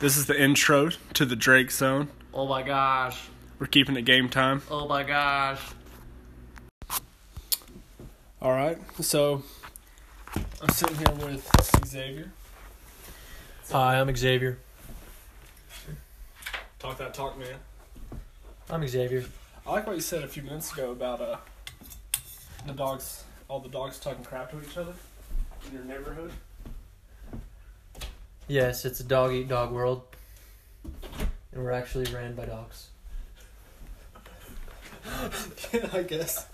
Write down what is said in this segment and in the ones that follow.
This is the intro to the Drake Zone. Oh my gosh. We're keeping it game time. Oh my gosh. All right. So I'm sitting here with Xavier. Hi, I'm Xavier. Talk that talk, man. I'm Xavier. I like what you said a few minutes ago about uh the dogs, all the dogs talking crap to each other in your neighborhood. Yes, it's a dog eat dog world. And we're actually ran by dogs. yeah, I guess.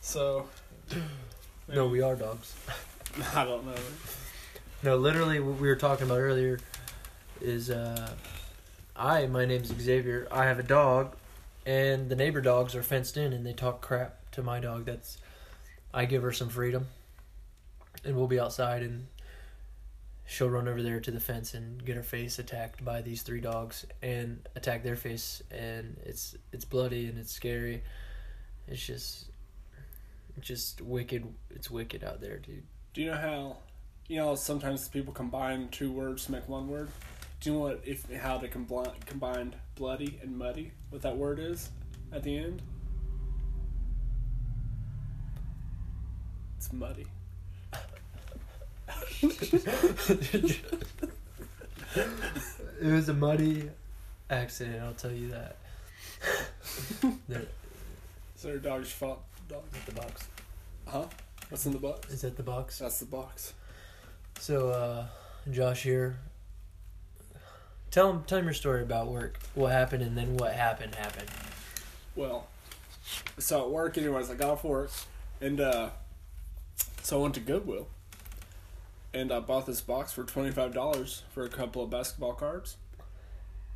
So. No, we are dogs. I don't know. No, literally what we were talking about earlier is uh I my name's Xavier. I have a dog and the neighbor dogs are fenced in and they talk crap to my dog. That's I give her some freedom. And we'll be outside and she'll run over there to the fence and get her face attacked by these three dogs and attack their face and it's it's bloody and it's scary. It's just just wicked it's wicked out there, dude. Do you know how, you know, sometimes people combine two words to make one word? Do you know what if how to combine combined bloody and muddy? What that word is at the end? It's muddy. It was a muddy accident, I'll tell you that. There- So your dog's fought dog. at the box. Huh? What's in the box? Is that the box? That's the box. So, uh, Josh here. Tell him, tell him your story about work. What happened, and then what happened happened. Well, so at work, anyways, I got off work, and uh, so I went to Goodwill, and I bought this box for twenty five dollars for a couple of basketball cards.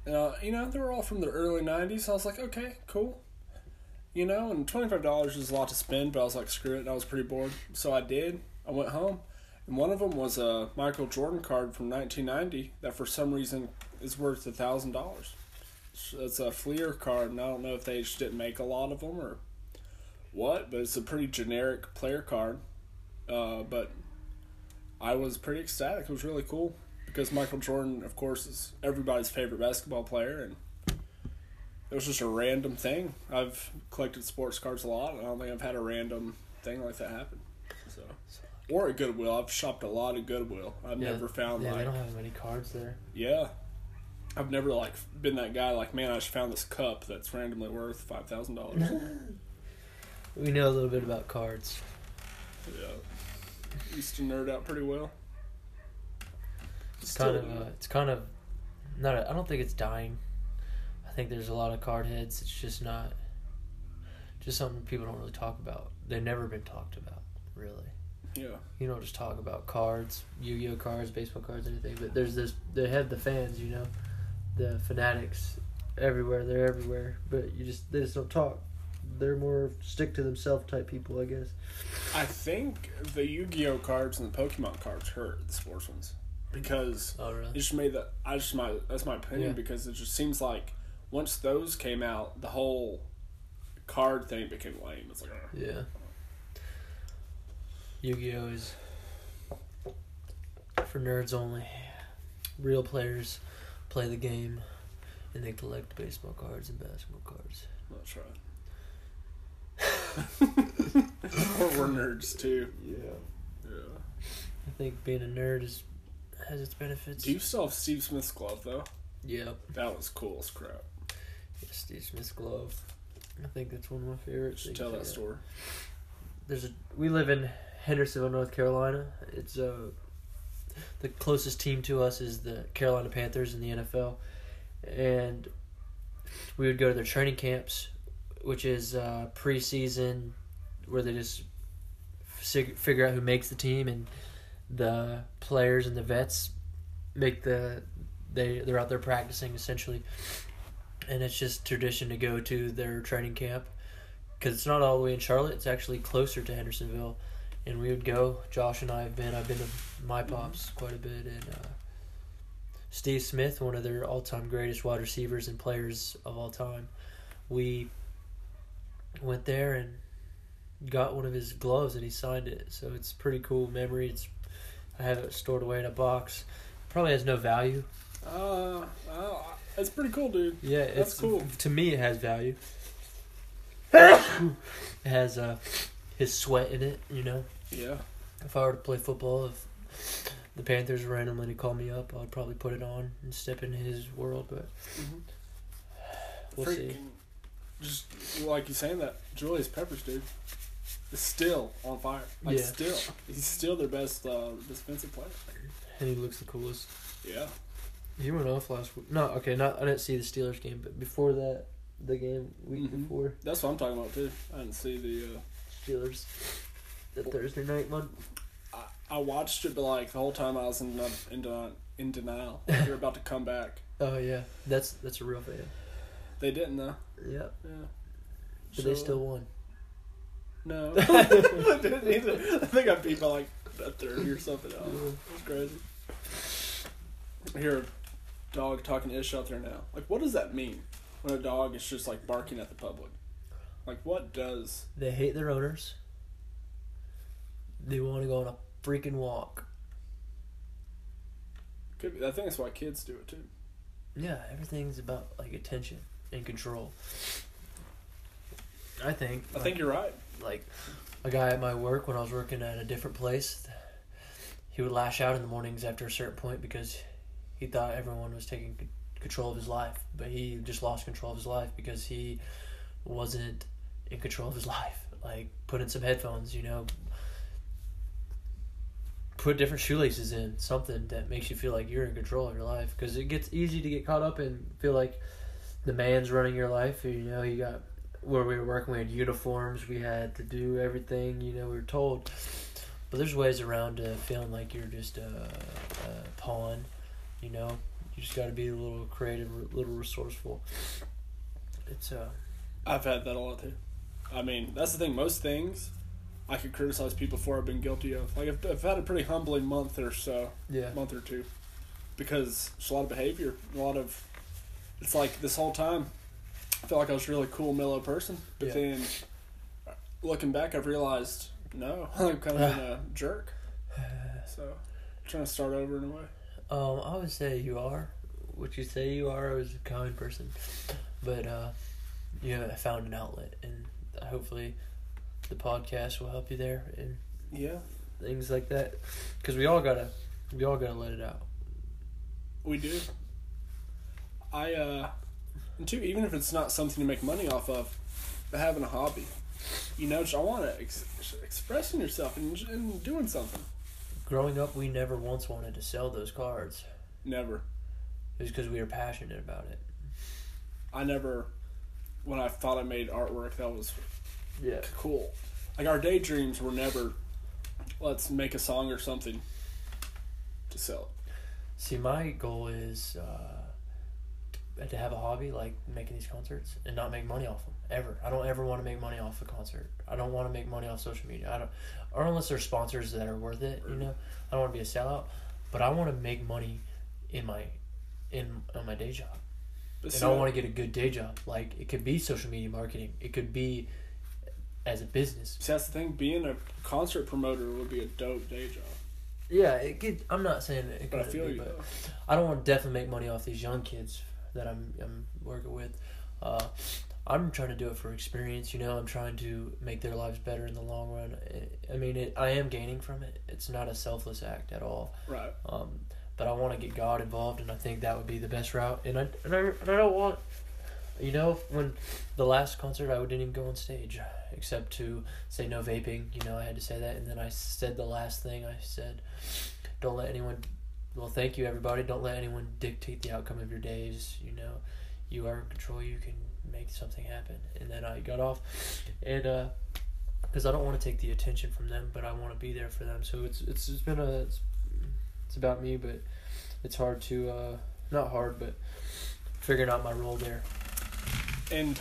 Uh, you know, they were all from the early '90s. I was like, okay, cool. You know, and twenty five dollars is a lot to spend, but I was like, screw it. And I was pretty bored, so I did. I went home, and one of them was a Michael Jordan card from 1990 that for some reason is worth a thousand dollars. It's a Fleer card, and I don't know if they just didn't make a lot of them or what, but it's a pretty generic player card. Uh, but I was pretty ecstatic. It was really cool because Michael Jordan, of course, is everybody's favorite basketball player, and it was just a random thing. I've collected sports cards a lot, and I don't think I've had a random thing like that happen. So, or at Goodwill, I've shopped a lot at Goodwill. I've Yeah, never found Yeah, they like don't have many cards there. yeah. I've never like been that guy like man I just found this cup that's randomly worth five thousand dollars. We know a little bit about cards. yeah. Used to nerd out pretty well. It's Still kind of, uh, it's kind of, not. A, I don't think it's dying. I think there's a lot of card heads. It's just not, just something people don't really talk about. They've never been talked about, really. yeah. you don't just talk about cards, Yu-Gi-Oh cards, baseball cards, anything. But there's this. They have the fans, you know, the fanatics everywhere. They're everywhere, but you just they just don't talk. They're more stick to themselves type people, I guess. I think the Yu-Gi-Oh cards and the Pokemon cards hurt the sports ones because Oh it just made the. I just my that's my opinion Yeah. because it just seems like once those came out, the whole card thing became lame. It's like Yeah. Yu-Gi-Oh is for nerds only. Real players play the game, and they collect baseball cards and basketball cards. that's right. Or we're nerds too. Yeah. Yeah. I think being a nerd is has its benefits. Do you still have Steve Smith's glove though? Yep. That was cool as crap. Yeah, Steve Smith's glove. I think that's one of my favorites. Just tell that story. There's a we live in Hendersonville, North Carolina. It's uh the closest team to us is the Carolina Panthers in the NFL, and we would go to their training camps, which is uh, preseason, where they just fig- figure out who makes the team, and the players and the vets make the they they're out there practicing essentially, and it's just tradition to go to their training camp because it's not all the way in Charlotte. It's actually closer to Hendersonville, and we would go. Josh and I have been. I've been to my pops quite a bit, and uh, Steve Smith, one of their all-time greatest wide receivers and players of all time. We went there and got one of his gloves, and he signed it. So it's a pretty cool memory. It's I have it stored away in a box. Probably has no value. Uh, It's pretty cool, dude. Yeah, it's cool. To me, it has value. it has uh, his sweat in it. You know, Yeah. if I were to play football, if the Panthers randomly called me up, I'd probably put it on and step into his world. But we'll see. Just like you saying that, Julius Peppers, dude, is still on fire. Like Yeah. still, he's still their best uh, defensive player. And he looks the coolest. Yeah. He went off last week. No, okay, not I didn't see the Steelers game, but before that, the game week Mhm. before That's what I'm talking about too. I didn't see the. Uh, Steelers, the Thursday night one. I, I watched it, but like the whole time I was in uh, in, in denial. Like You're about to come back. Oh yeah, that's that's a real fan. They didn't though. Yep. Yeah. but they still won. No. I didn't either. I think I beat by like a thirty or something. Oh, was crazy. I hear a dog talking ish out there now. Like, what does that mean when a dog is just like barking at the public? Like, what does? They hate their owners. They want to go on a freaking walk. Could be, I think that's why kids do it too. Yeah, everything's about like attention and control. I think. I think you're right. like a guy at my work when I was working at a different place. He would lash out in the mornings after a certain point because he thought everyone was taking control of his life, but he just lost control of his life because he wasn't in control of his life. Like put in some headphones, you know, put different shoelaces in, something that makes you feel like you're in control of your life because it gets easy to get caught up and feel like the man's running your life. You know, you got where we were working, we had uniforms, we had to do everything, you know, we were told. But there's ways around uh, feeling like you're just a, a pawn, you know. You just got to be a little creative, a little resourceful. It's uh, I've had that a lot too. I mean, that's the thing. Most things I could criticize people for. I've been guilty of. Like, I've, I've had a pretty humbling month or so. yeah, month or two because it's a lot of behavior, a lot of. It's like this whole time, I felt like I was a really cool, mellow person, but Yeah. then looking back, I've realized no, I'm kind of a jerk. So, I'm trying to start over in a way. Um, I would say you are what you say you are. as a kind person, but uh, you have found an outlet, and hopefully, the podcast will help you there and Yeah, things like that. Because we all gotta, we all gotta let it out. we do. I uh, and two, even if it's not something to make money off of, but having a hobby, you know, I want to ex- expressing yourself and, and doing something. Growing up, we never once wanted to sell those cards. Never. It was because we were passionate about it. I never, when I thought I made artwork, that was Yeah. cool. Like our daydreams were never, let's make a song or something to sell it. See, my goal is uh, to have a hobby like making these concerts and not make money off them ever. I don't ever want to make money off a concert. I don't want to make money off social media. I don't, or unless there's sponsors that are worth it. You know, I don't want to be a sellout, but I want to make money in my in on my day job. But and see, I want to get a good day job. Like it could be social media marketing. It could be as a business. see, that's the thing. Being a concert promoter would be a dope day job. Yeah, it could. I'm not saying it. But I feel be, you. but. I don't want to definitely make money off these young kids that I'm I'm working with. Uh, I'm trying to do it for experience. You know, I'm trying to make their lives better in the long run. I- mean, it, I am gaining from it. It's not a selfless act at all. Right. Um, but I want to get God involved, and I think that would be the best route. And I and I, and I don't want, you know, when the last concert I didn't even go on stage except to say no vaping. You know, I had to say that, and then I said the last thing I said. Don't let anyone. Well, thank you, everybody. Don't let anyone dictate the outcome of your days. You know, you are in control. You can make something happen. And then I got off, and uh, because I don't want to take the attention from them, but I want to be there for them. So it's it's it's been a it's, it's about me, but it's hard to uh, not hard, but figuring out my role there. And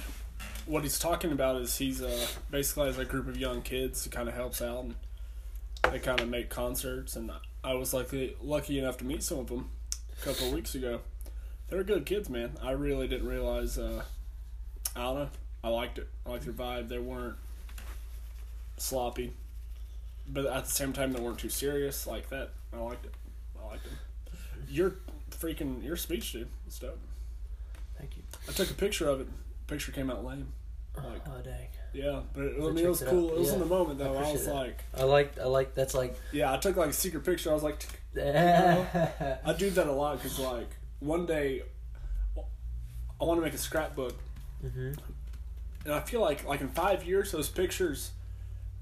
what he's talking about is he's uh, basically has a group of young kids who kind of helps out and they kind of make concerts. And I was lucky lucky enough to meet some of them a couple of weeks ago. They're good kids, man. I really didn't realize. Uh, I don't know. I liked it. I liked their vibe. They weren't sloppy, but at the same time, they weren't too serious like that. I liked it. I liked it. Your freaking your speech, dude. It's dope. Thank you. I took a picture of it. Picture came out lame. Like, oh dang! Yeah, but it, I mean, it was it cool. It was in the moment though. I I, was that. like, I like I like that's like. yeah, I took like a secret picture. I was like, yeah. I do that a lot because like one day I want to make a scrapbook, hmm and I feel like like in five years those pictures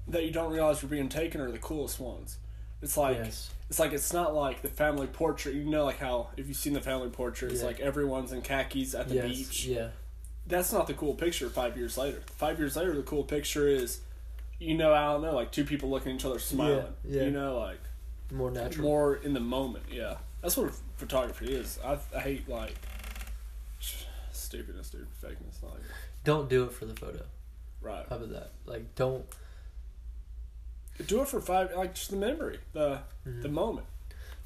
that you don't realize are being taken are the coolest ones. It's like yes. it's like it's not like the family portrait. You know, like how if you've seen the family portrait, it's Yeah. like everyone's in khakis at the yes. beach. Yeah. That's not the cool picture. Five years later, five years later, the cool picture is, you know, I don't know, like two people looking at each other smiling. yeah. You know, like More natural. more in the moment. Yeah, that's what photography is. I, I hate like stupidness, dude, fakeness. Like Don't do it for the photo. right, How about that? Like, don't. do it for five. Like just the memory, the Mhm. the moment.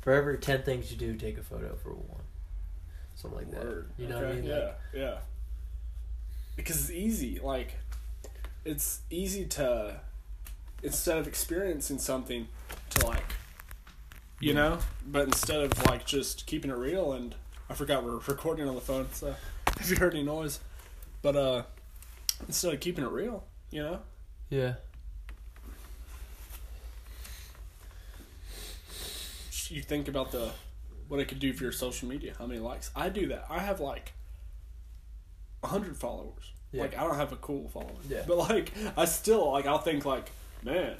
For every ten things you do, take a photo for one. Something like that. You know okay, what I mean? Yeah, Like, yeah. Because it's easy. Like, it's easy to instead of experiencing something to like, you Yeah. know. But instead of like just keeping it real, and I forgot we're recording on the phone, so if you heard any noise, but uh, instead of keeping it real, you know. yeah. you think about the what it could do for your social media, how many likes. I do that. I have like hundred followers. Yeah. Like I don't have a cool following. Yeah. But like I still like I'll think like, man,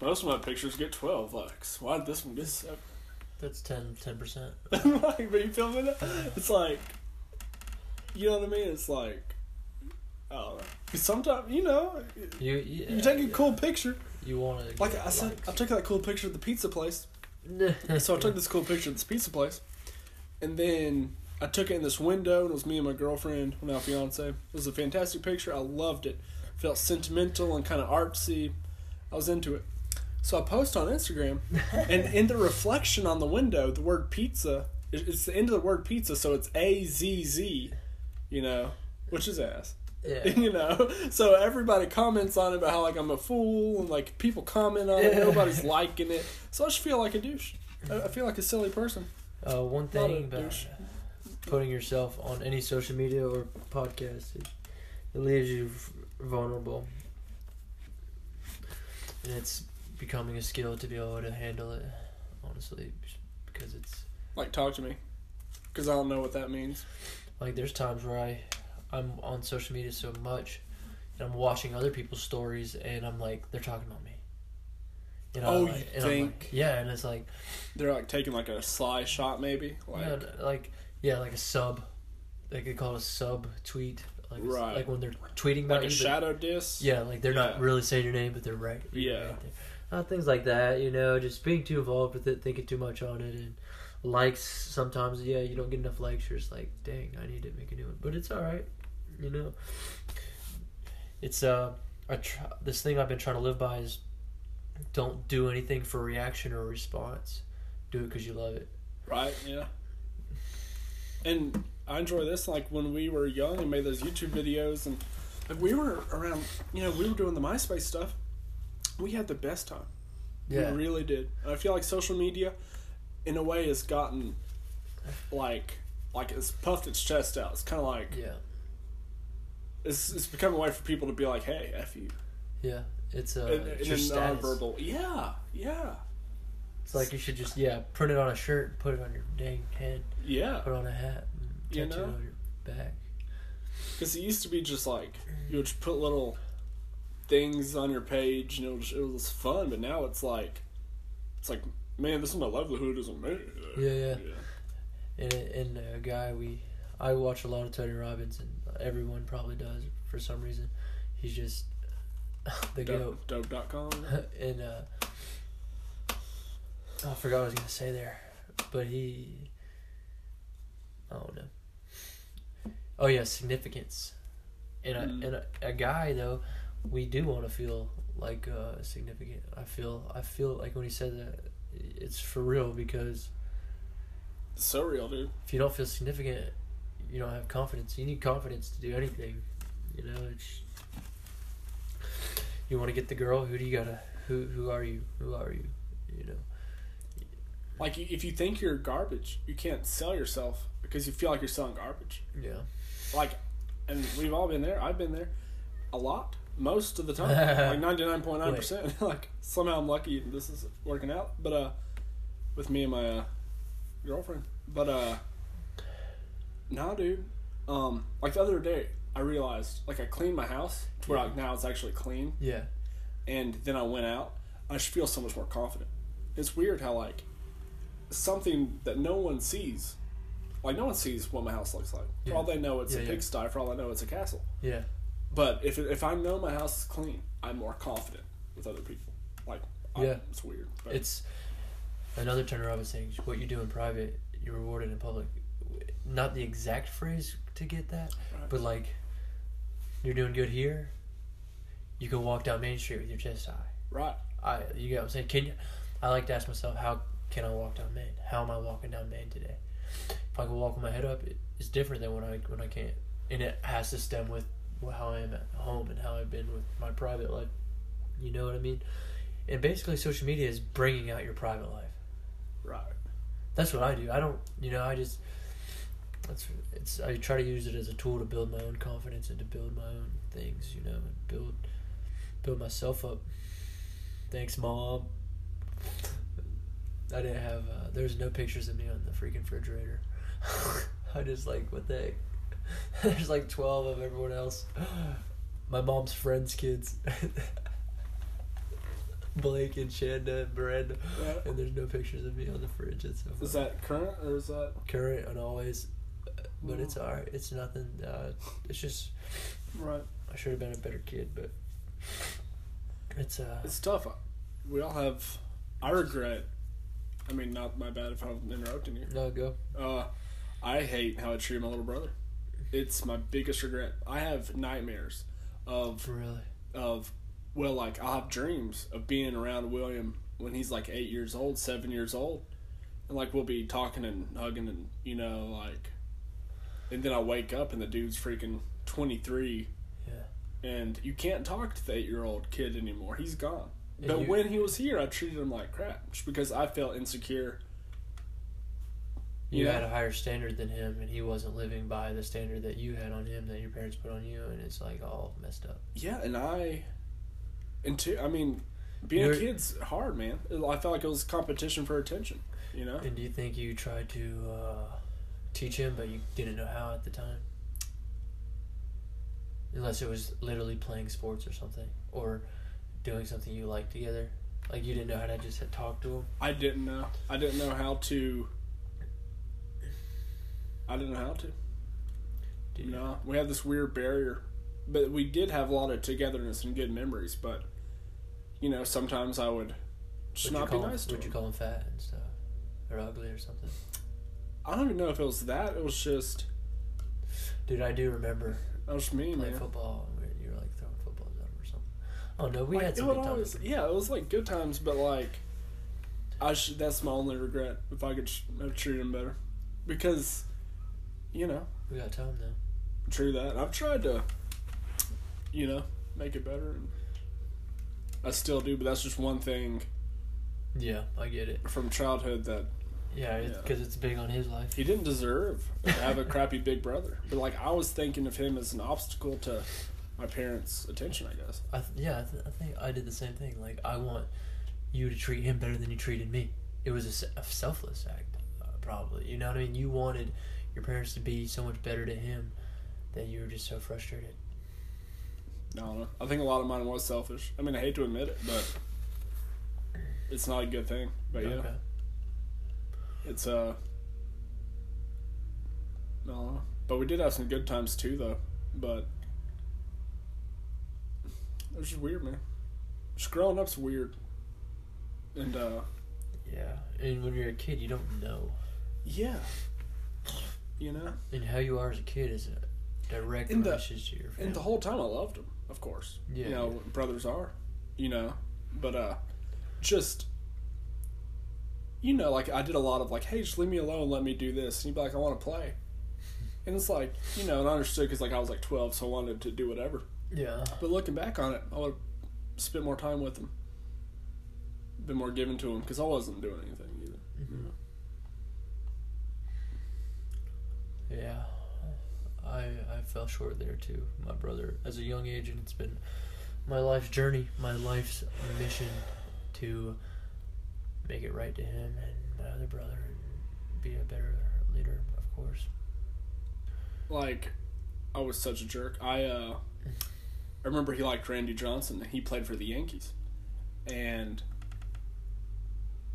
most of my pictures get twelve likes. Why did this one get seven? That's 10 percent. like, but you feel me? It's like, you know what I mean? It's like, I don't know. sometimes you know, You yeah, you take a yeah. cool picture. You want to Like I said, I took that cool picture at the pizza place. So I took this cool picture of this pizza place, and then I took it in this window, and it was me and my girlfriend, now fiance. It was a fantastic picture. I loved it. Felt sentimental and kind of artsy. I was into it. So I post on Instagram, and in the reflection on the window, the word pizza. It's the end of the word pizza, so it's A Z Z, you know, which is ass. yeah. you know so everybody comments on it about how like i'm a fool and like people comment on it nobody's liking it so i just feel like a douche i I feel like a silly person Uh, one thing about douche. Putting yourself on any social media or podcast, it, it leaves you vulnerable, and it's becoming a skill to be able to handle it. Honestly, because it's like talk to me because i don't know what that means like there's times where I, I'm on social media so much, and I'm watching other people's stories, and I'm like they're talking about me. You know, Oh, like, you and I'm like- think? yeah, and it's like they're like taking like a sly shot maybe like yeah, like yeah, like a sub. They could call it a sub tweet. Like, Right. like when they're tweeting about like a you. but- shadow diss yeah, like they're not really saying your name, but they're right. Yeah. right there. Uh, things like that, you know, just being too involved with it, thinking too much on it, and likes. Sometimes, yeah, you don't get enough likes. You're just like, dang, I need to make a new one, but it's all right, you know. It's uh, I try, this thing I've been trying to live by is don't do anything for reaction or response. Do it because you love it. right yeah and i enjoy this like when we were young and made those youtube videos and like we were around you know we were doing the myspace stuff we had the best time Yeah, We really did. And I feel like social media, in a way, has gotten like like it's puffed its chest out. It's kind of like yeah, it's it's become a way for people to be like, "Hey, f you," yeah. It's uh, in, it's in your a status. nonverbal. Yeah, yeah, It's like you should just yeah, print it on a shirt, put it on your dang head, yeah. put on a hat, and You tattoo know? it on your back. Because it used to be just like you would just put little things on your page, and it was it was fun. But now it's like it's like, man, this is my livelihood, isn't me? Yeah, yeah. And and a guy we I watch a lot of Tony Robbins, and everyone probably does for some reason. He's just the goat. Dope, dope.com. and uh, I forgot what I was gonna say there, but he. I don't know. Oh yeah, significance, and a, Mm. and a, a guy though, we do want to feel like uh, significant. I feel I feel like when he said that, it's for real because It's so real, dude. if you don't feel significant, you don't have confidence. You need confidence to do anything. You know, it's you want to get the girl. Who do you gotta? Who who are you? Who are you? You know. Like, if you think you're garbage, you can't sell yourself because you feel like you're selling garbage. Yeah. like, and we've all been there. I've been there a lot, most of the time, like ninety nine point nine percent. Like somehow I'm lucky this is working out, but uh, with me and my uh, girlfriend. But uh, nah, dude. Um, like the other day, I realized like I cleaned my house to where Yeah. like now it's actually clean, Yeah. and then I went out. I just feel so much more confident. It's weird how like something that no one sees, like no one sees what my house looks like. For Yeah. all they know, it's Yeah, a pigsty. For all I know, it's a castle. Yeah. But if if I know my house is clean, I'm more confident with other people. Like, I, Yeah. it's weird. But It's another turner I was saying. What you do in private, you're rewarded in public. Not the exact phrase to get that, Right. but like you're doing good here. You can walk down Main Street with your chest high. right, I you get what I'm saying? Can you? I like to ask myself, how can I walk down Main? How am I walking down Main today? If I can walk with my head up, it, it's different than when I when I can't, and it has to stem with how I am at home and how I've been with my private life. You know what I mean? And basically, social media is bringing out your private life. right. That's what I do. I don't, you know, I just. That's it's. I try to use it as a tool to build my own confidence and to build my own things, you know, and build, build myself up. Thanks, mom. I didn't have. Uh, there's no pictures of me on the freaking refrigerator. I just like what the heck. There's like twelve of everyone else. My mom's friends' kids. Blake and Shanda and Brenda. Yeah. And there's no pictures of me on the fridge. It's so Is that current or is that current and always? But it's alright. It's nothing. Uh, it's just right? I should have been a better kid, but it's uh. It's tough. We all have. I regret. I mean, not my bad if I'm interrupting you. No go. Uh, I hate how I treated my little brother. It's my biggest regret. I have nightmares of Really. of well, like I'll have dreams of being around William when he's like eight years old, seven years old, and like we'll be talking and hugging and you know like, and then I wake up and the dude's freaking twenty three, Yeah. and you can't talk to the eight year old kid anymore. He's gone. But you- when he was here, I treated him like crap because I felt insecure. You Yeah. had a higher standard than him, and he wasn't living by the standard that you had on him, that your parents put on you, and it's like all messed up. Yeah, and I, and two, I mean, being You're- a kid's hard, man. I felt like it was competition for attention. You know. And do you think you tried to uh, teach him, but you didn't know how at the time? Unless it was literally playing sports or something, or doing something you like together. Like you didn't know how to just talk to him. I didn't know. I didn't know how to. I didn't know how to. You? know, we had this weird barrier, but we did have a lot of togetherness and good memories. But you know, sometimes I would just Would not be him, nice to would you call him fat and stuff, or ugly or something? I don't even know if it was that. It was just Dude, I do remember that was me, playing man. football where you were like throwing footballs at him or something. Oh no, we Like, had some good times. yeah, it was like good times, but like, I should. That's my only regret. If I could sh- have treated him better, because, you know, We got time though. true that. I've tried to, you know, make it better, and I still do. But that's just one thing Yeah, I get it. from childhood that Yeah, Yeah. because it's big on his life. he didn't deserve to have a crappy big brother. But like, I was thinking of him as an obstacle to my parents' attention. I guess. I th- yeah, I, th- I think I did the same thing. Like I want you to treat him better than you treated me. It was a, se- a selfless act, uh, probably. You know what I mean? You wanted your parents to be so much better to him that you were just so frustrated. I don't know. I think a lot of mine was selfish. I mean, I hate to admit it, but it's not a good thing. But yeah. Okay. It's uh no, but we did have some good times too, though. But it was just weird, man. Just growing up's weird, and uh Yeah, and when you're a kid, you don't know, yeah, you know. and how you are as a kid is a direct In the- relationship to your family. And the whole time I loved him, of course. Yeah, you know, yeah. brothers are, you know, but uh, just. You know, like I did a lot of like, hey, just leave me alone, let me do this, and you'd be like, I want to play, and it's like, you know, and I understood because like I was like twelve, so I wanted to do whatever. Yeah, But looking back on it, I would have spent more time with him, been more given to him because I wasn't doing anything either. Mhm. know? yeah. I I fell short there too. My brother, as a young age, and it's been my life's journey, my life's mission to make it right to him and my other brother, and be a better leader, of course. Like, I was such a jerk. I uh, I remember he liked Randy Johnson. He played for the Yankees, and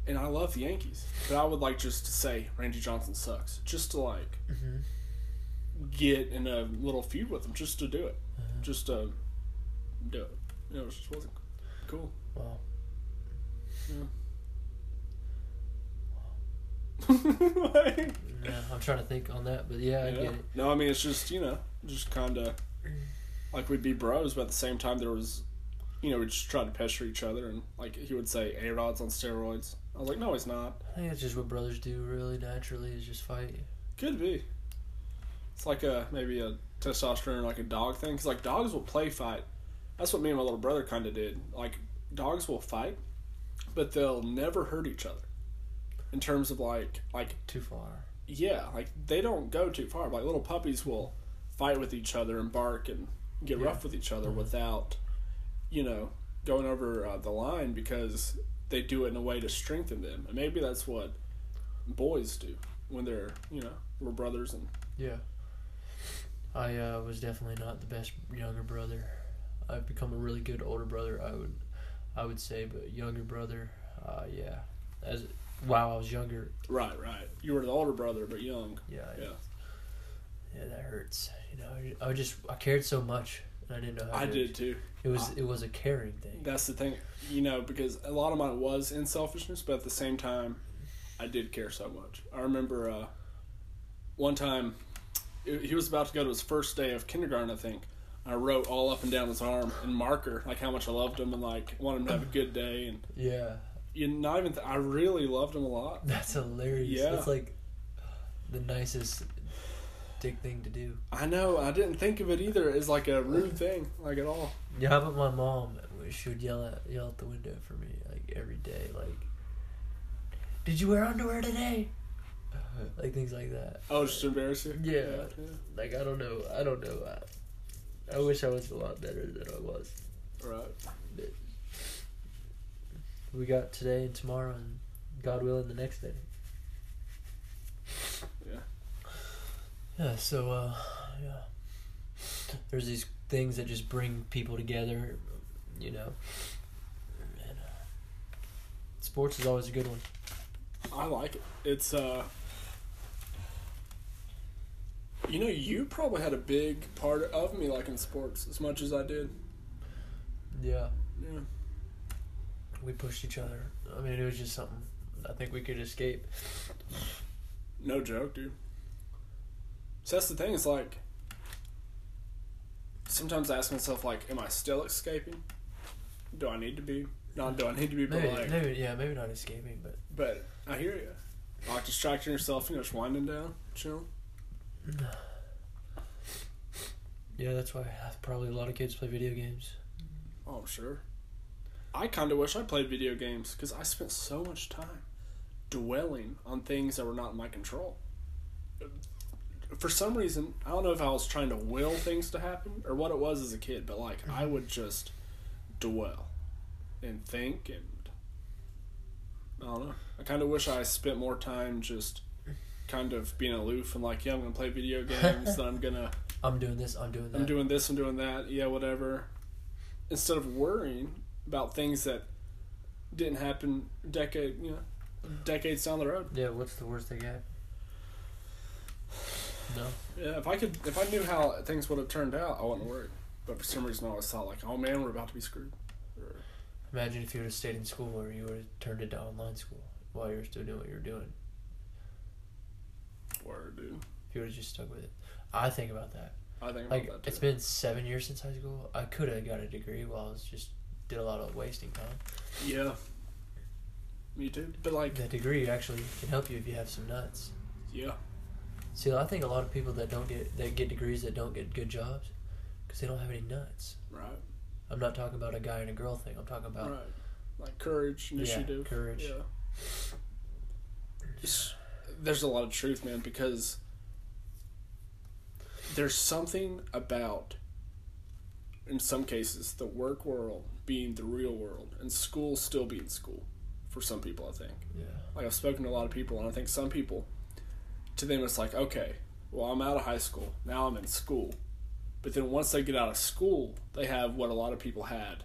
and I love the Yankees, but I would like just to say Randy Johnson sucks, just to like Mm-hmm. get in a little feud with him, just to do it, Uh-huh. just to do it. You know, it just wasn't cool. Well, Like- yeah, I'm trying to think on that, but yeah, I Yeah. get it. No, I mean it's just you know, just kind of like we'd be bros, but at the same time there was, you know, we just try to pester each other, and like he would say, "A Rod's on steroids." I was like, "No, he's not." I think it's just what brothers do, really naturally, is just fight. Could be. It's like a maybe a testosterone like a dog thing, because like dogs will play fight. That's what me and my little brother kind of did. Like dogs will fight, but they'll never hurt each other. In terms of like like Too far. yeah, like they don't go too far. Like little puppies will fight with each other and bark and get Yeah. rough with each other without, you know, going over uh, the line because they do it in a way to strengthen them. And maybe that's what boys do when they're, you know, little brothers and Yeah. I uh, was definitely not the best younger brother. I've become a really good older brother. I would, I would say, but younger brother, uh, yeah. As while I was younger, right, right. You were the older brother but young. yeah, Yeah, yeah, that hurts. You know, I, I just I cared so much, and I didn't know how. I did too. It was it was a caring thing. That's the thing, you know, because a lot of mine was in selfishness, but at the same time, I did care so much. I remember uh, one time he was about to go to his first day of kindergarten, I think. I wrote all up and down his arm in marker, like how much I loved him and like wanted him to have a good day, and Yeah, you not even. Th- I really loved him a lot. that's hilarious. Yeah. That's like the nicest dick thing to do. I know. I didn't think of it either as like a rude thing, like at all. Yeah, how about my mom? She would yell at yell out the window for me like every day. Like, did you wear underwear today? Like things like that. Oh, just embarrassing. Yeah. yeah. Like I don't know. I don't know. I, I wish I was a lot better than I was. Right. We got today and tomorrow, and God willing, the next day. Yeah. So, uh, yeah. There's these things that just bring people together, you know. And, uh, sports is always a good one. I like it. It's uh You know, you probably had a big part of me like in sports as much as I did. Yeah. Yeah. We pushed each other. I mean, it was just something I think we could escape. No joke, dude. So that's the thing, it's like sometimes I ask myself like, am I still escaping? Do I need to be? Not do I need to be, Maybe, like maybe, yeah, maybe not escaping, but but I hear you. Like distracting yourself, you know, just winding down, chill. yeah, that's why probably a lot of kids play video games. Oh, sure. I kind of wish I played video games because I spent so much time dwelling on things that were not in my control. For some reason, I don't know if I was trying to will things to happen or what it was as a kid, but like mm-hmm. I would just dwell and think and I don't know. I kind of wish I spent more time just kind of being aloof and like, yeah, I'm gonna play video games. then I'm gonna I'm doing this. I'm doing that. I'm doing this, I'm doing that, yeah, whatever. Instead of worrying about things that didn't happen decade, you know, decades down the road. Yeah, what's the worst thing happened? No. Yeah, if I could, if I knew how things would have turned out, I wouldn't worry. But for some reason, I always thought like, oh man, we're about to be screwed. Or, Imagine if you would have stayed in school or you would have turned into online school while you were still doing what you were doing. Word, dude. If you would have just stuck with it. I think about that. I think about Like that too. it's been seven years since high school. I could have got a degree while I was just did a lot of wasting time. yeah. Me too. But like, That degree actually can help you if you have some nuts. yeah, See, I think a lot of people that don't get that get degrees that don't get good jobs because they don't have any nuts. right, I'm not talking about a guy and a girl thing. I'm talking about right. Like courage, Yeah, initiative, courage. Yeah. It's- there's a lot of truth, man, because there's something about, in some cases, the work world being the real world and school still being school for some people, I think. Yeah. Like, I've spoken to a lot of people, and I think some people, to them, it's like, okay, well, I'm out of high school. Now I'm in school. But then once they get out of school, they have what a lot of people had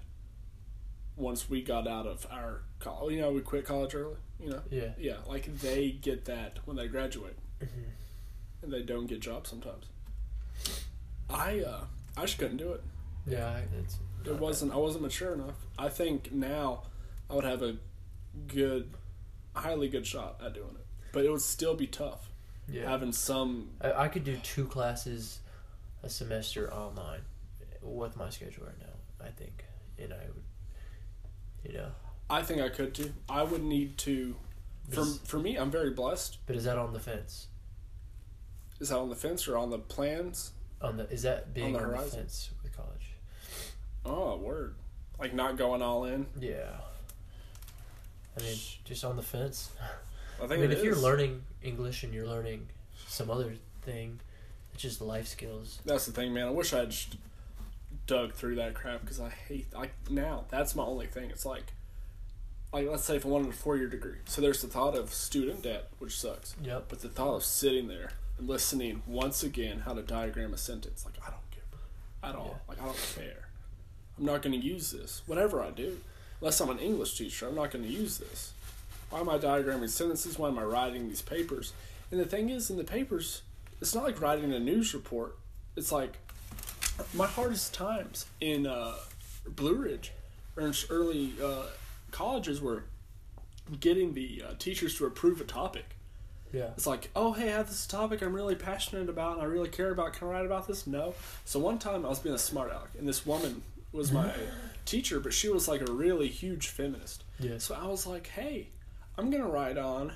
once we got out of our college. You know, we quit college early, you know? Yeah. Yeah, like they get that when they graduate, Mhm. and they don't get jobs sometimes. I uh, I just couldn't do it. Yeah. It's. It wasn't. I wasn't mature enough. I think now I would have a good, highly good shot at doing it, but it would still be tough Yeah. having some. I, I could do two classes a semester online with my schedule right now. I think, and I would, you know. I think I could too. I would need to. For Is- for me, I'm very blessed. But is that on the fence? Is that on the fence or on the plans? On the is that being the on the, horizon. fence with college? Oh, word! Like not going all in. Yeah. I mean, just on the fence. I I mean, if you're learning English and you're learning some other thing, it's just life skills. That's the thing, man. I wish I'd just dug through that crap because I hate. Like now, that's my only thing. It's like, like let's say if I wanted a four year degree, so there's the thought of student debt, which sucks, Yep. but the thought of sitting there and listening once again how to diagram a sentence, like I don't give at all. Yeah. Like I don't care. I'm not going to use this. Whatever I do, unless I'm an English teacher, I'm not going to use this. Why am I diagramming sentences? Why am I writing these papers? And the thing is, in the papers, it's not like writing a news report. It's like my hardest times in uh, Blue Ridge or in early uh, colleges were getting the uh, teachers to approve a topic. Yeah. It's like, oh, hey, I have this topic I'm really passionate about and I really care about. Can I write about this? No. So one time I was being a smart aleck, and this woman was my teacher, but she was like a really huge feminist. Yeah. So I was like, hey, I'm going to write on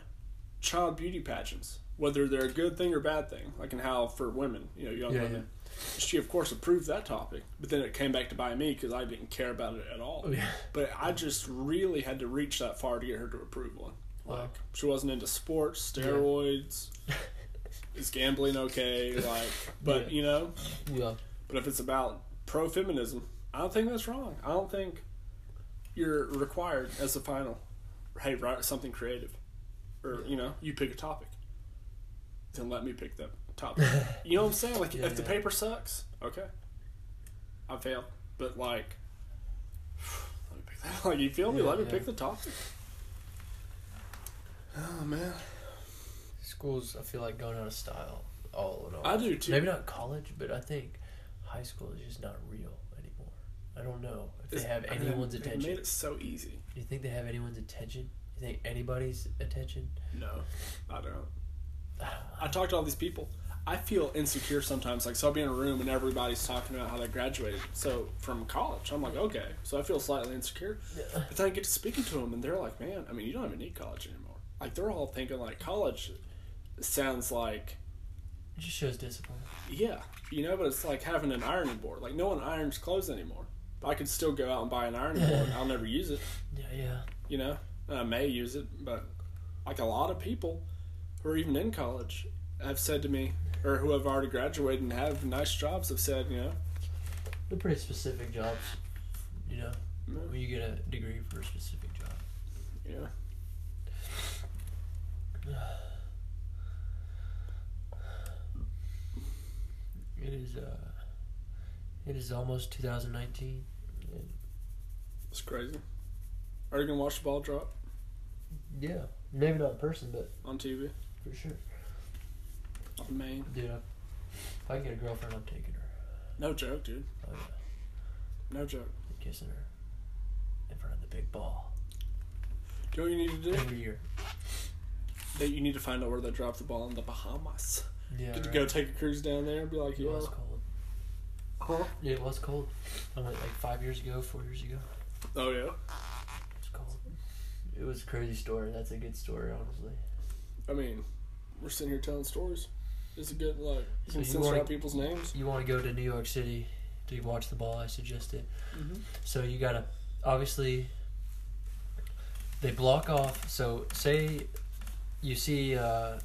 child beauty pageants, whether they're a good thing or bad thing, like in how for women, you know, young Yeah, women. She, of course, approved that topic, but then it came back to buy me because I didn't care about it at all. Oh, yeah. But I just really had to reach that far to get her to approve one. Wow. Like she wasn't into sports, steroids. Is gambling okay? Like, but Yeah. you know, Yeah. but if it's about pro feminism, I don't think that's wrong. I don't think you're required as a final. Hey, write something creative, or you know, you pick a topic. Then let me pick that topic. you know what I'm saying? Like, Yeah, if the paper sucks, okay, I failed. But like, let me pick that. Like, you feel me? Yeah, let me yeah. pick the topic. Oh man, Schools, I feel like going out of style all in all. I do, too. Maybe not college, but I think high school is just not real. I don't know if they It's- have I mean, anyone's they attention. made it so easy. Do you think they have anyone's attention? You think anybody's attention? No, I don't. I talk to all these people. I feel insecure sometimes. Like, so I'll be in a room and everybody's talking about how they graduated. So from college, I'm like, okay. So I feel slightly insecure. know. But then I get to speaking to them, and they're like, man, I mean, you don't even need college anymore. Like, they're all thinking like college sounds like, It just shows discipline. yeah, you know, but it's like having an ironing board. Like, no one irons clothes anymore. But I could still go out and buy an ironing board. I'll never use it. Yeah, yeah. you know and i may use it but like a lot of people who are even in college have said to me or who have already graduated and have nice jobs have said you know They're pretty specific jobs. You know, "Mm, when you get a degree for a specific job. yeah It is. uh It is almost 2019. It's crazy are you gonna watch the ball drop yeah, maybe not in person, but on tv for sure. on maine Dude, I, if I can get a girlfriend, I'm taking her. no joke dude Oh yeah, no joke I'm kissing her in front of the big ball do you know what you need to do every year. that you need to find out where they drop the ball in the bahamas Yeah, to right. go take a cruise down there and be like yeah. It was cold. huh? Yeah, it was cold. I went like five years ago, four years ago. Oh yeah It was. It was a crazy story. That's a good story, honestly. i mean we're sitting here telling stories is it good like you So can you censor wanna- out people's names You want to go to New York City to watch the ball? I suggest it. mm-hmm. So you gotta obviously they block off. So say you see uh,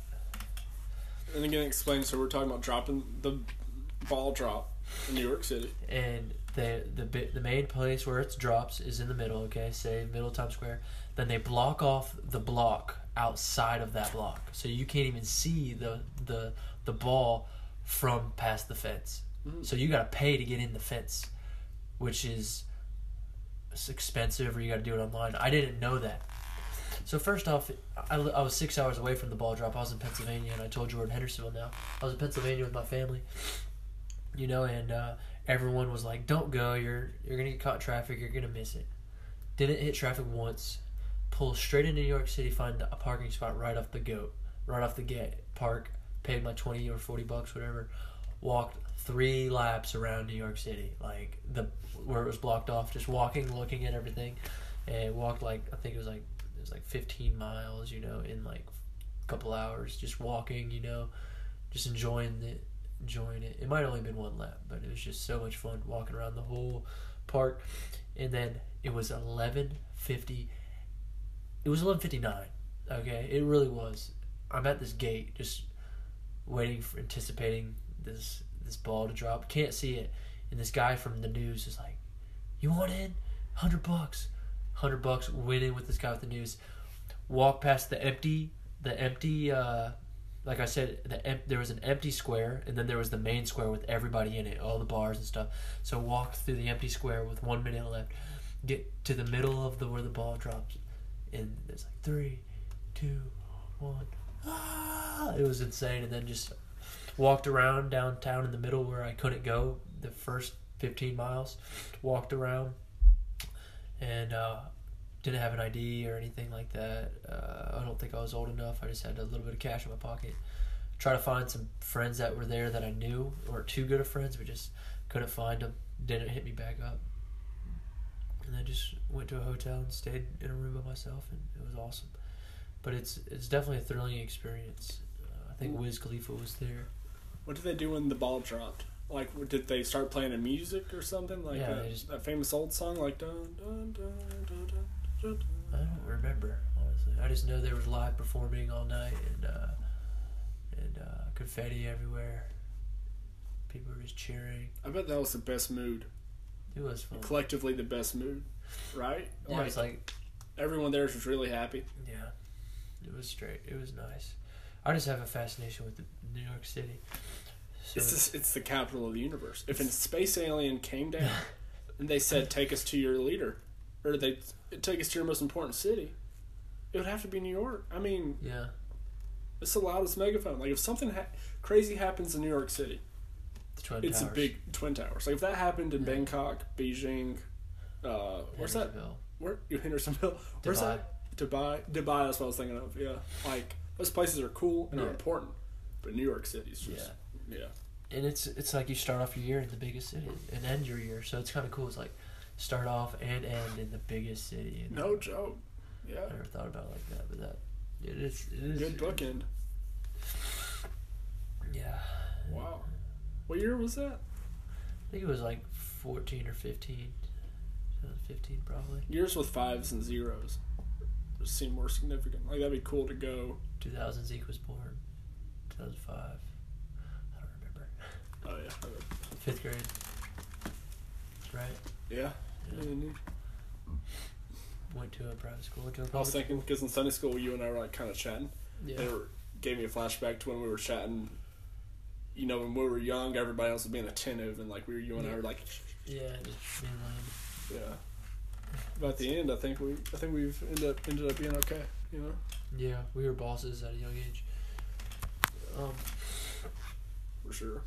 And again, explain. So we're talking about dropping the ball drop in New York City. and the the the main place where it drops is in the middle. Okay, say middle Times Square. Then they block off the block outside of that block, so you can't even see the the the ball from past the fence. Mhm. So you got to pay to get in the fence, which is expensive, or you got to do it online. I didn't know that. So first off, I, I was six hours away from the ball drop. I was in Pennsylvania, and I told in Hendersonville now. I was in Pennsylvania with my family, you know, and uh, everyone was like, "Don't go. You're you're gonna get caught in traffic. You're gonna miss it." Didn't hit traffic once. Pull straight into New York City. Find a parking spot right off the goat, right off the gate. Park. Paid my twenty or forty bucks, whatever. Walked three laps around New York City, like the where it was blocked off. Just walking, looking at everything, and walked like I think it was like it was like fifteen miles, you know, in like a couple hours. Just walking, you know, just enjoying it enjoying it. It might only been one lap, but it was just so much fun walking around the whole park. And then it was eleven fifty. It was eleven fifty nine. Okay, it really was. I'm at this gate, just waiting for anticipating this this ball to drop. Can't see it, and this guy from the news is like, "You want in? Hundred bucks, hundred bucks. Went in with this guy with the news. Walk past the empty, the empty." uh like I said, the there was an empty square, and then there was the main square with everybody in it, all the bars and stuff. So walk through the empty square with one minute left, get to the middle of the where the ball drops, and it's like three, two, one. Ah! It was insane, and then just walked around downtown in the middle where I couldn't go the first fifteen miles. Walked around, and uh, didn't have an ID or anything like that. Uh, I don't think I was old enough. I just had a little bit of cash in my pocket. Try to find some friends that were there that I knew or too good of friends, but just couldn't find them. Didn't hit me back up. And then just went to a hotel and stayed in a room by myself, and it was awesome. But it's it's definitely a thrilling experience. Uh, I think Wiz Khalifa was there. What did they do when the ball dropped? Like, did they start playing a music or something? Like Yeah, that, just- that famous old song, like dun dun dun dun dun. Dun, I don't remember honestly. I just know there was live performing all night and uh, and uh, confetti everywhere. People were just cheering. I bet that was the best mood. It was fun. Collectively, the best mood, right? Yeah, it's like everyone there was really happy. yeah, it was straight. It was nice. I just have a fascination with the New York City. So It's just, it's the capital of the universe. If a space alien came down and they said, "Take us to your leader," or they take us to your most important city, it would have to be New York. I mean, yeah, it's the loudest megaphone. Like if something ha- crazy happens in New York City, the Twin it's Towers. a big twin towers. Like if that happened in Yeah. Bangkok, Beijing, uh, where's that? Where Hendersonville? Where's Dubai. that? Dubai. Dubai. That's what I was thinking of. Yeah, like those places are cool and are important, but New York City's just yeah. and it's it's like you start off your year in the biggest city and end your year, so it's kind of cool. It's like start off and end in the biggest city. And No joke. Yeah, I never thought about it like that, but that it is. It is good bookend. Yeah, Wow. What year was that? I think it was like fourteen or fifteen. 15 probably. Years with fives and zeros just seem more significant. Like that'd be cool to go. 2000 Zeke was born. 2005. I don't remember. Oh yeah. Fifth grade. Right. Yeah. Went to a private school. Went to a I was public. thinking because in Sunday school you and I were like kind of chatting. Yeah. And it gave me a flashback to when we were chatting. You know, when we were young, everybody else was being attentive, and like we were, you and I were like, Yeah. Just being lame. yeah. But at the end, I think we, I think we've ended up ended up being okay. You know. Yeah, we were bosses at a young age. Um, for sure.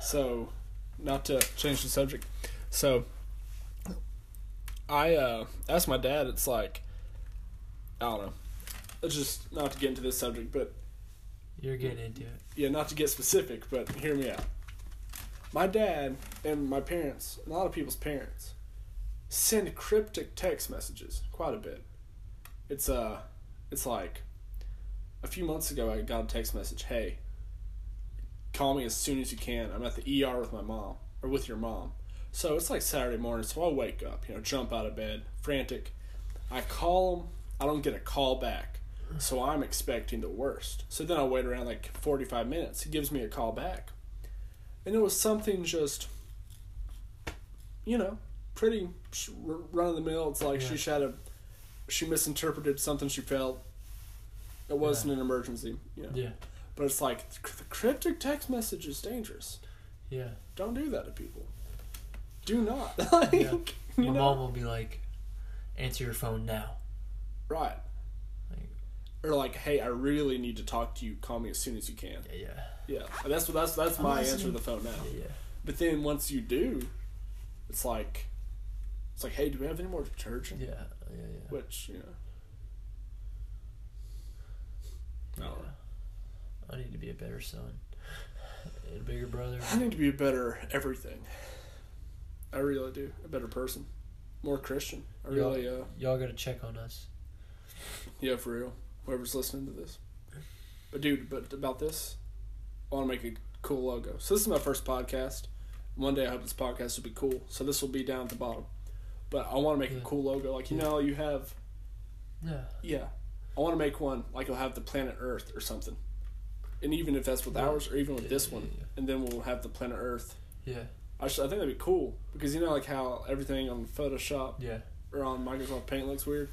So, not to change the subject. So, I uh, asked my dad. It's like, I don't know. It's just not to get into this subject, but you're getting into it. yeah, not to get specific, but hear me out. My dad and my parents, and a lot of people's parents, send cryptic text messages quite a bit. It's uh, it's like a few months ago I got a text message. Hey, call me as soon as you can. I'm at the ER with my mom or with your mom. So it's like Saturday morning, so I wake up, you know, jump out of bed, frantic. I call them. I don't get a call back. So I'm expecting the worst. So then I wait around like 45 minutes. He gives me a call back. and it was something just, you know, pretty run of the mill. It's like Yeah. she had a, she misinterpreted something she felt. It wasn't an emergency, you know. Yeah. But it's like the cryptic text message is dangerous. Yeah. Don't do that to people. Do not. like, Yeah. you My know? mom will be like, "Answer your phone now." Right. Like, Or like, hey, I really need to talk to you. Call me as soon as you can. yeah, yeah, Yeah, And that's what that's that's I'm my answer to the phone now. yeah, yeah. But then once you do, it's like, it's like, hey, do we have any more detergent? Yeah, yeah, yeah. Which you know, I Yeah. don't know. I need to be a better son, and a bigger brother. I need to be a better everything. I really do. A better person, more Christian. I Yeah. really, uh, Y'all gotta check on us. yeah, for real. Whoever's listening to this, but dude, but about this, I want to make a cool logo. So this is my first podcast. One day I hope this podcast will be cool. So this will be down at the bottom. But I want to make a cool logo. Like you Yeah. know, you have Yeah, Yeah. I want to make one like it'll have the planet Earth or something. And even if that's with Yeah. ours or even with Yeah, this yeah, one, yeah. and then we'll have the planet Earth. yeah, I, just, I think that'd be cool because you know like how everything on Photoshop yeah. or on Microsoft Paint looks weird.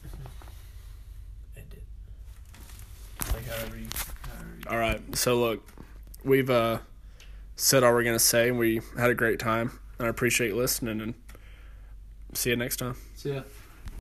End it. Like however you, however you. All right. So look, we've uh said all we're gonna say, and we had a great time. And I appreciate listening, and see you next time. So yeah.